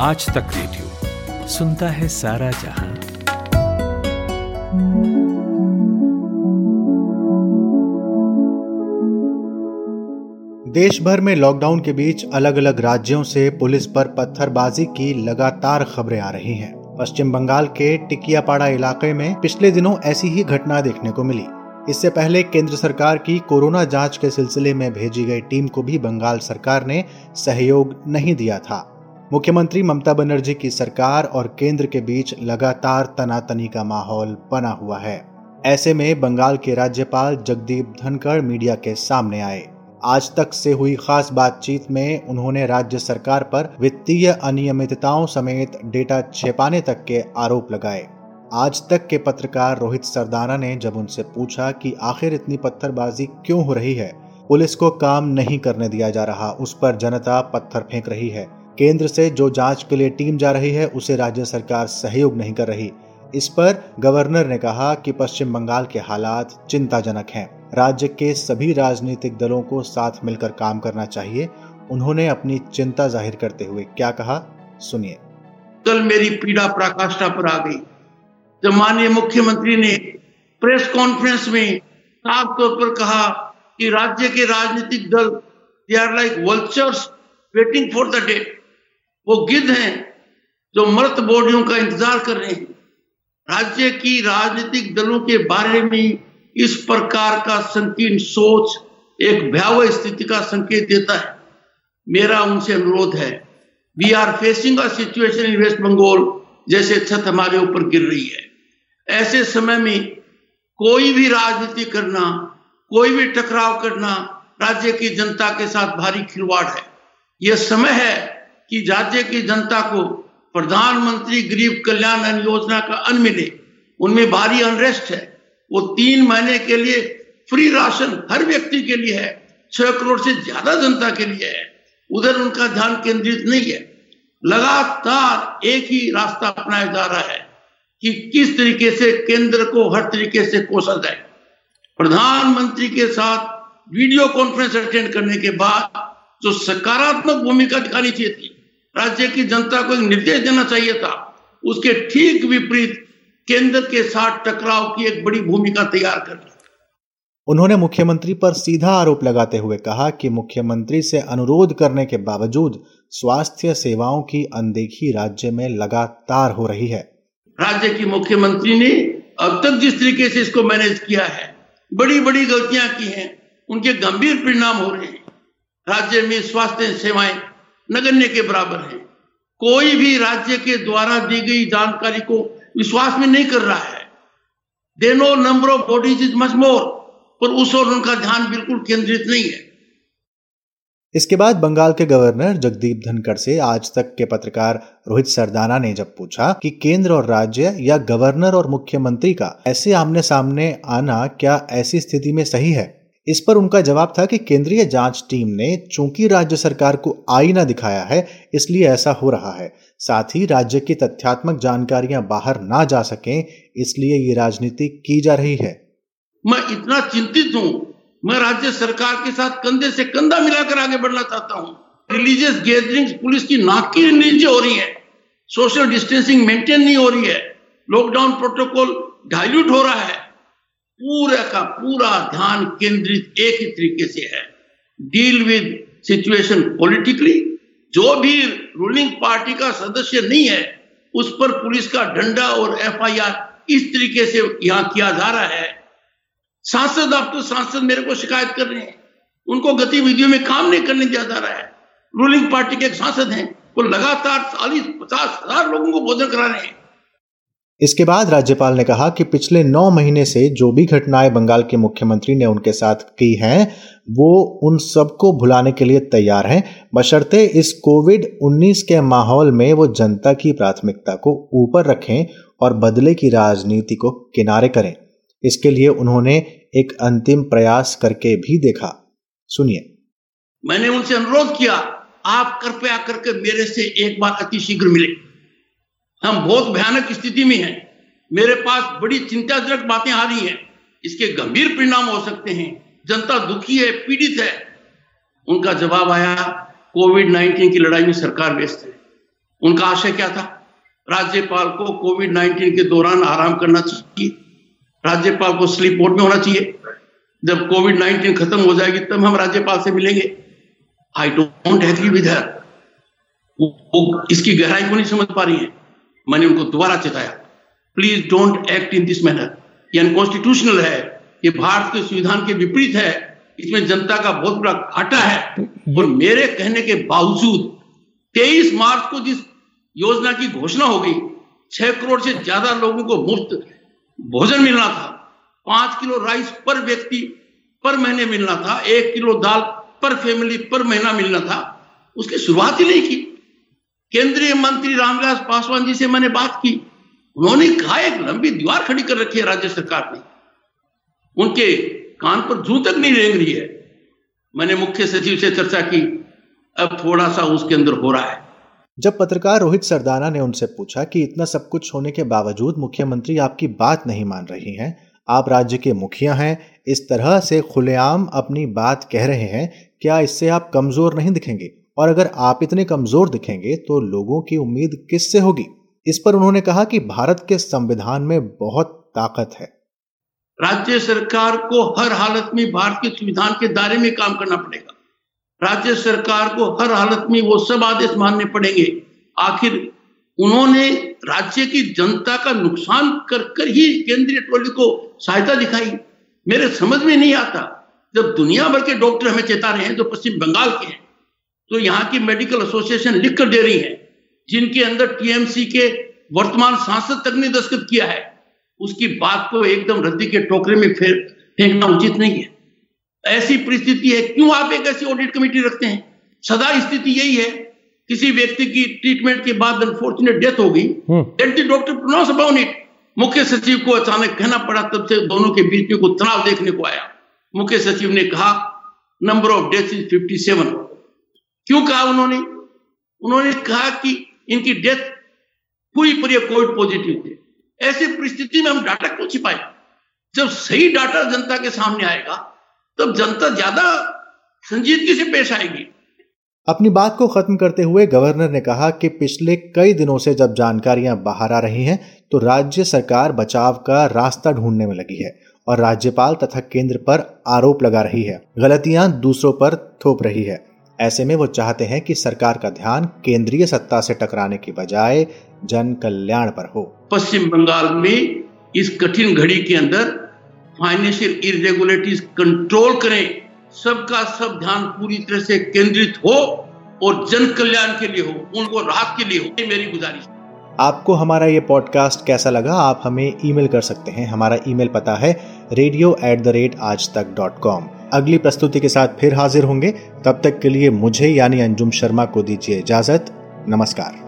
आज तक रेडियो सुनता है सारा जहाँ। देश भर में लॉकडाउन के बीच अलग अलग राज्यों से पुलिस पर पत्थरबाजी की लगातार खबरें आ रही हैं। पश्चिम बंगाल के टिकियापाड़ा इलाके में पिछले दिनों ऐसी ही घटना देखने को मिली। इससे पहले केंद्र सरकार की कोरोना जाँच के सिलसिले में भेजी गई टीम को भी बंगाल सरकार ने सहयोग नहीं दिया था। मुख्यमंत्री ममता बनर्जी की सरकार और केंद्र के बीच लगातार तनातनी का माहौल बना हुआ है। ऐसे में बंगाल के राज्यपाल जगदीप धनखड़ मीडिया के सामने आए। आज तक से हुई खास बातचीत में उन्होंने राज्य सरकार पर वित्तीय अनियमितताओं समेत डेटा छिपाने तक के आरोप लगाए। आज तक के पत्रकार रोहित सरदाना ने जब उनसे पूछा कि आखिर इतनी पत्थरबाजी क्यों हो रही है, पुलिस को काम नहीं करने दिया जा रहा, उस पर जनता पत्थर फेंक रही है। केंद्र से जो जाँच के लिए टीम जा रही है, उसे राज्य सरकार सहयोग नहीं कर रही। इस पर गवर्नर ने कहा कि पश्चिम बंगाल के हालात चिंताजनक हैं। राज्य के सभी राजनीतिक दलों को साथ मिलकर काम करना चाहिए। उन्होंने अपनी चिंता ज़ाहिर करते हुए क्या कहा? सुनिए। कल मेरी पीड़ा पराकाष्ठा पर आ गई। जब माननीय मुख्यमंत्री ने प्रेस कॉन्फ्रेंस में साफ़ तौर पर कहा कि राज्य के राजनीतिक दल they are like waiting for the day वो गिद्ध हैं जो मृत बॉडियों का इंतज़ार कर रहे हैं। राज्य की राजनीतिक दलों के बारे में इस प्रकार का संकीर्ण सोच, एक भयावह स्थिति का संकेत देता है। मेरा उनसे अनुरोध है we are facing a situation in West Bengal जैसे छत हमारे ऊपर गिर रही है। ऐसे समय में कोई भी राजनीति करना, कोई भी टकराव करना राज्य की जनता के साथ भारी खिलवाड़ है। यह समय है कि राज्य की जनता को प्रधानमंत्री गरीब कल्याण योजना का अन्न मिले। उनमें भारी अनरेस्ट है। वो तीन महीने के लिए फ्री राशन हर व्यक्ति के लिए है। छह करोड़ से ज़्यादा जनता के लिए है। उधर उनका ध्यान केंद्रित नहीं है। लगातार एक ही रास्ता अपनाया जा रहा है कि किस तरीके से केंद्र को हर तरीके से कोसा जाए। प्रधानमंत्री के साथ वीडियो कॉन्फ्रेंस अटेंड करने के बाद जो सकारात्मक भूमिका दिखानी चाहिए थी राज्य की जनता को एक निर्देश देना चाहिए था। उसके ठीक विपरीत केंद्र के साथ टकराव की एक बड़ी भूमिका तैयार कर ली। उन्होंने मुख्यमंत्री पर सीधा आरोप लगाते हुए कहा कि मुख्यमंत्री से अनुरोध करने के बावजूद स्वास्थ्य सेवाओं की अनदेखी राज्य में लगातार हो रही है। राज्य की मुख्यमंत्री ने अब तक जिस तरीके से इसको मैनेज किया है बड़ी बड़ी गलतियाँ की हैं उनके गंभीर परिणाम हो रहे हैं। राज्य में स्वास्थ्य सेवाएँ नगण्य के बराबर हैं। कोई भी राज्य के द्वारा दी गई जानकारी को विश्वास में नहीं कर रहा है। They know number of bodies is much more पर उस और उनका ध्यान बिल्कुल केंद्रित नहीं है। इसके बाद बंगाल के गवर्नर जगदीप धनखड़ से आज तक के पत्रकार रोहित सरदाना ने जब पूछा कि केंद्र और राज्य या गवर्नर और मुख्यमंत्री का ऐसे आमने सामने आना क्या ऐसी स्थिति में सही है इस पर उनका जवाब था कि केंद्रीय जाँच टीम ने चूँकि राज्य सरकार को आईना दिखाया है, इसलिए ऐसा हो रहा है। साथ ही राज्य की तथ्यात्मक जानकारियाँ बाहर ना जा सकें, इसलिए ये राजनीति की जा रही है। मैं इतना चिंतित हूँ। मैं राज्य सरकार के साथ कंधे से कंधा मिलाकर आगे बढ़ना चाहता हूँ। रिलीजियस गैदरिंग पुलिस की नाक नीचे हो रही है। सोशल डिस्टेंसिंग मेंटेन नहीं हो रही है। लॉकडाउन प्रोटोकॉल डाइल्यूट हो रहा है। पूरा का पूरा ध्यान केंद्रित एक ही तरीके से है। डील विद सिचुएशन पॉलिटिकली जो भी रूलिंग पार्टी का सदस्य नहीं है, उस पर पुलिस का डंडा और एफआईआर इस तरीके से यहाँ किया जा रहा है। सांसद अब तो सांसद मेरे को शिकायत कर रहे हैं। उनको गतिविधियों में काम नहीं करने दिया जा रहा है। रूलिंग पार्टी के एक सांसद हैं, वो लगातार चालीस, पचास हज़ार लोगों को भोजन करा रहे हैं। इसके बाद राज्यपाल ने कहा कि पिछले नौ महीने से जो भी घटनाएँ बंगाल के मुख्यमंत्री ने उनके साथ की हैं, वो उन सबको भुलाने के लिए तैयार हैं। बशर्ते इस कोविड 19 के माहौल में वो जनता की प्राथमिकता को ऊपर रखें और बदले की राजनीति को किनारे करें। इसके लिए उन्होंने एक अंतिम प्रयास करके भी देखा। सुनिए। मैंने उनसे अनुरोध किया, आप कृपया करके मेरे से एक बार अति शीघ्र मिले। हम बहुत भयानक स्थिति में हैं। मेरे पास बड़ी चिंताजनक बातें आ रही हैं। इसके गंभीर परिणाम हो सकते हैं। जनता दुखी है, पीड़ित है। उनका जवाब आया कोविड 19 की लड़ाई में सरकार व्यस्त है। उनका आशय क्या था? राज्यपाल को कोविड 19 के दौरान आराम करना चाहिए। राज्यपाल को स्लीप मोड में होना चाहिए। जब कोविड 19 खत्म हो जाएगी, तब हम राज्यपाल से मिलेंगे। I don't agree with her वो इसकी गहराई को नहीं समझ पा रही है। मैंने उनको दोबारा चेताया। Please don't act in this manner ये अनकॉन्स्टिट्यूशनल है। ये भारत के संविधान के विपरीत है। इसमें जनता का बहुत बड़ा घाटा है। और मेरे कहने के बावजूद 23 मार्च को जिस योजना की घोषणा हो गई, छह करोड़ से ज़्यादा लोगों को मुफ़्त भोजन मिलना था। पाँच किलो राइस पर व्यक्ति पर महीने मिलना था। एक किलो दाल पर फैमिली पर महीना मिलना था। उसकी शुरुआत ही नहीं की। केंद्रीय मंत्री रामविलास पासवान जी से मैंने बात की। उन्होंने कहा, एक लंबी दीवार खड़ी कर रखी है राज्य सरकार ने। उनके कान पर जू तक नहीं रेंग रही है। मैंने मुख्य सचिव से चर्चा की, अब थोड़ा सा उसके अंदर हो रहा है। जब पत्रकार रोहित सरदाना ने उनसे पूछा कि इतना सब कुछ होने के बावजूद मुख्यमंत्री आपकी बात नहीं मान रही हैं, आप राज्य के मुखिया हैं, इस तरह से खुलेआम अपनी बात कह रहे हैं, क्या इससे आप कमज़ोर नहीं दिखेंगे? और अगर आप इतने कमज़ोर दिखेंगे तो लोगों की उम्मीद किससे होगी? इस पर उन्होंने कहा कि भारत के संविधान में बहुत ताकत है। राज्य सरकार को हर हालत में भारत के संविधान के दायरे में काम करना पड़ेगा। राज्य सरकार को हर हालत में वो सब आदेश मानने पड़ेंगे। आखिर उन्होंने राज्य की जनता का नुकसान कर कर ही केंद्रीय टोली को सहायता दिखाई। मेरे समझ में नहीं आता, जब दुनिया भर के डॉक्टर हमें चेता रहे हैं जो पश्चिम बंगाल के हैं तो यहाँ की मेडिकल एसोसिएशन लिख कर दे रही है जिनके अंदर टीएमसी के वर्तमान सांसद तक ने दस्तखत किया है उसकी बात को एकदम रद्दी के टोकरे में फेर फेंकना उचित नहीं है। ऐसी परिस्थिति है क्यों आप एक ऐसी ऑडिट कमेटी रखते हैं? सदा स्थिति यही है किसी व्यक्ति की ट्रीटमेंट के बाद अनफॉर्चुनेट डेथ हो गई डॉक्टर प्रोनाउंस अबाउट इट मुख्य सचिव को अचानक कहना पड़ा तब से दोनों के बीच में कुछ तनाव देखने को आया। मुख्य सचिव ने कहा number of death is fifty seven क्यों कहा उन्होंने? उन्होंने कहा कि इनकी डेथ पर ये कोविड पॉजिटिव थे। ऐसी परिस्थिति में हम डाटा क्यों छिपाए? जब सही डाटा जनता के सामने आएगा, तब जनता ज़्यादा संजीदगी से पेश आएगी। अपनी बात को खत्म करते हुए गवर्नर ने कहा कि पिछले कई दिनों से जब जानकारियाँ बाहर आ रही हैं तो राज्य सरकार बचाव का रास्ता ढूँढने में लगी है और राज्यपाल तथा केंद्र पर आरोप लगा रही है। गलतियाँ दूसरों पर थोप रही है। ऐसे में वो चाहते हैं कि सरकार का ध्यान केंद्रीय सत्ता से टकराने की बजाय जन कल्याण पर हो। पश्चिम बंगाल में इस कठिन घड़ी के अंदर फाइनेंशियल इरेगुलेटरीज कंट्रोल करें सबका सब ध्यान पूरी तरह से केंद्रित हो और जन कल्याण के लिए हो उनको राहत के लिए हो। ये मेरी गुजारिश आपको हमारा ये पॉडकास्ट कैसा लगा आप हमें ईमेल कर सकते हैं। हमारा ईमेल पता है रेडियो एट द रेट आज तक डॉट कॉम अगली प्रस्तुति के साथ फिर हाजिर होंगे। तब तक के लिए मुझे यानी अंजुम शर्मा को दीजिए इजाज़त। नमस्कार।